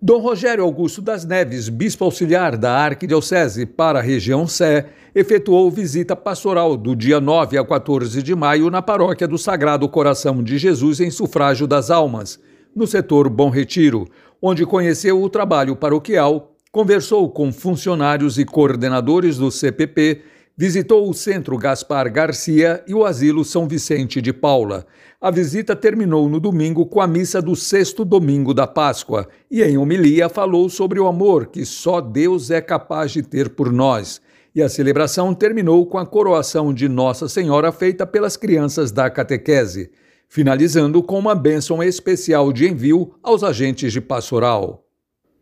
Dom Rogério Augusto das Neves, bispo auxiliar da Arquidiocese para a região Sé, efetuou visita pastoral do dia 9 a 14 de maio na paróquia do Sagrado Coração de Jesus em Sufrágio das Almas, no setor Bom Retiro, onde conheceu o trabalho paroquial, conversou com funcionários e coordenadores do CPP visitou o Centro Gaspar Garcia e o Asilo São Vicente de Paula. A visita terminou no domingo com a missa do sexto domingo da Páscoa e, em homilia, falou sobre o amor que só Deus é capaz de ter por nós. E a celebração terminou com a coroação de Nossa Senhora feita pelas crianças da catequese, finalizando com uma bênção especial de envio aos agentes de pastoral.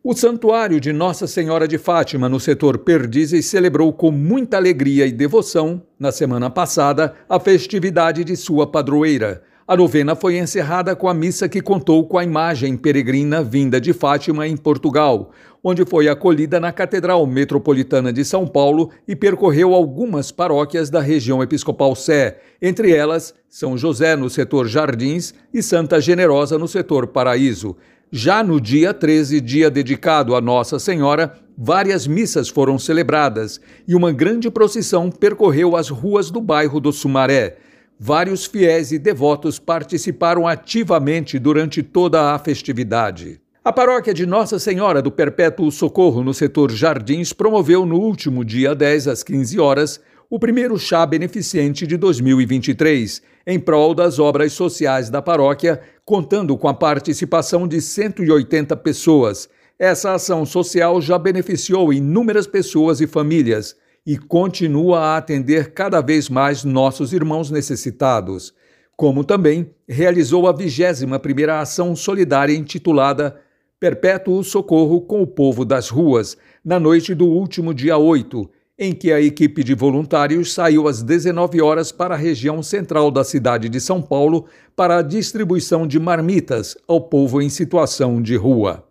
O Santuário de Nossa Senhora de Fátima, no setor Perdizes, celebrou com muita alegria e devoção, na semana passada, a festividade de sua padroeira. A novena foi encerrada com a missa que contou com a imagem peregrina vinda de Fátima, em Portugal, onde foi acolhida na Catedral Metropolitana de São Paulo e percorreu algumas paróquias da região episcopal Sé, entre elas São José, no setor Jardins, e Santa Generosa, no setor Paraíso. Já no dia 13, dia dedicado a Nossa Senhora, várias missas foram celebradas e uma grande procissão percorreu as ruas do bairro do Sumaré. Vários fiéis e devotos participaram ativamente durante toda a festividade. A paróquia de Nossa Senhora do Perpétuo Socorro, no setor Jardins, promoveu no último dia 10 às 15 horas o primeiro chá beneficente de 2023, em prol das obras sociais da paróquia, contando com a participação de 180 pessoas. Essa ação social já beneficiou inúmeras pessoas e famílias e continua a atender cada vez mais nossos irmãos necessitados, como também realizou a 21ª ação solidária intitulada Perpétuo Socorro com o Povo das Ruas, na noite do último dia 8, em que a equipe de voluntários saiu às 19 horas para a região central da cidade de São Paulo para a distribuição de marmitas ao povo em situação de rua.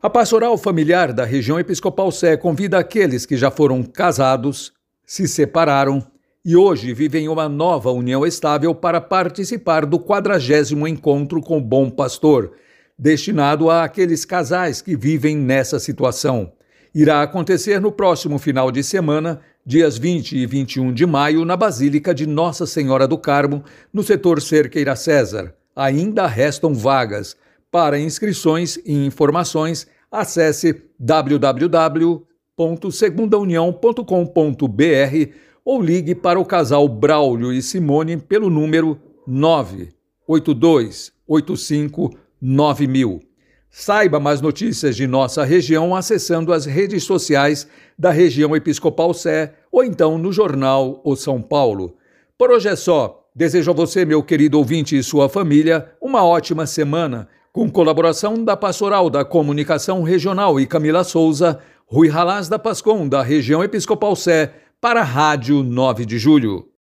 A pastoral familiar da região episcopal Sé convida aqueles que já foram casados, se separaram e hoje vivem uma nova união estável para participar do quadragésimo encontro com o Bom Pastor, destinado a aqueles casais que vivem nessa situação irá acontecer no próximo final de semana, dias 20 e 21 de maio, na Basílica de Nossa Senhora do Carmo, no setor Cerqueira César. Ainda restam vagas. Para inscrições e informações, acesse www.segundaunião.com.br ou ligue para o casal Braulio e Simone pelo número 982 85 9000. Saiba mais notícias de nossa região acessando as redes sociais da região Episcopal Sé ou então no jornal O São Paulo. Por hoje é só. Desejo a você, meu querido ouvinte e sua família, uma ótima semana, com colaboração da Pastoral da Comunicação Regional e Camila Souza, Rui Ralaz da Pascom, da região Episcopal Sé, para a Rádio 9 de Julho.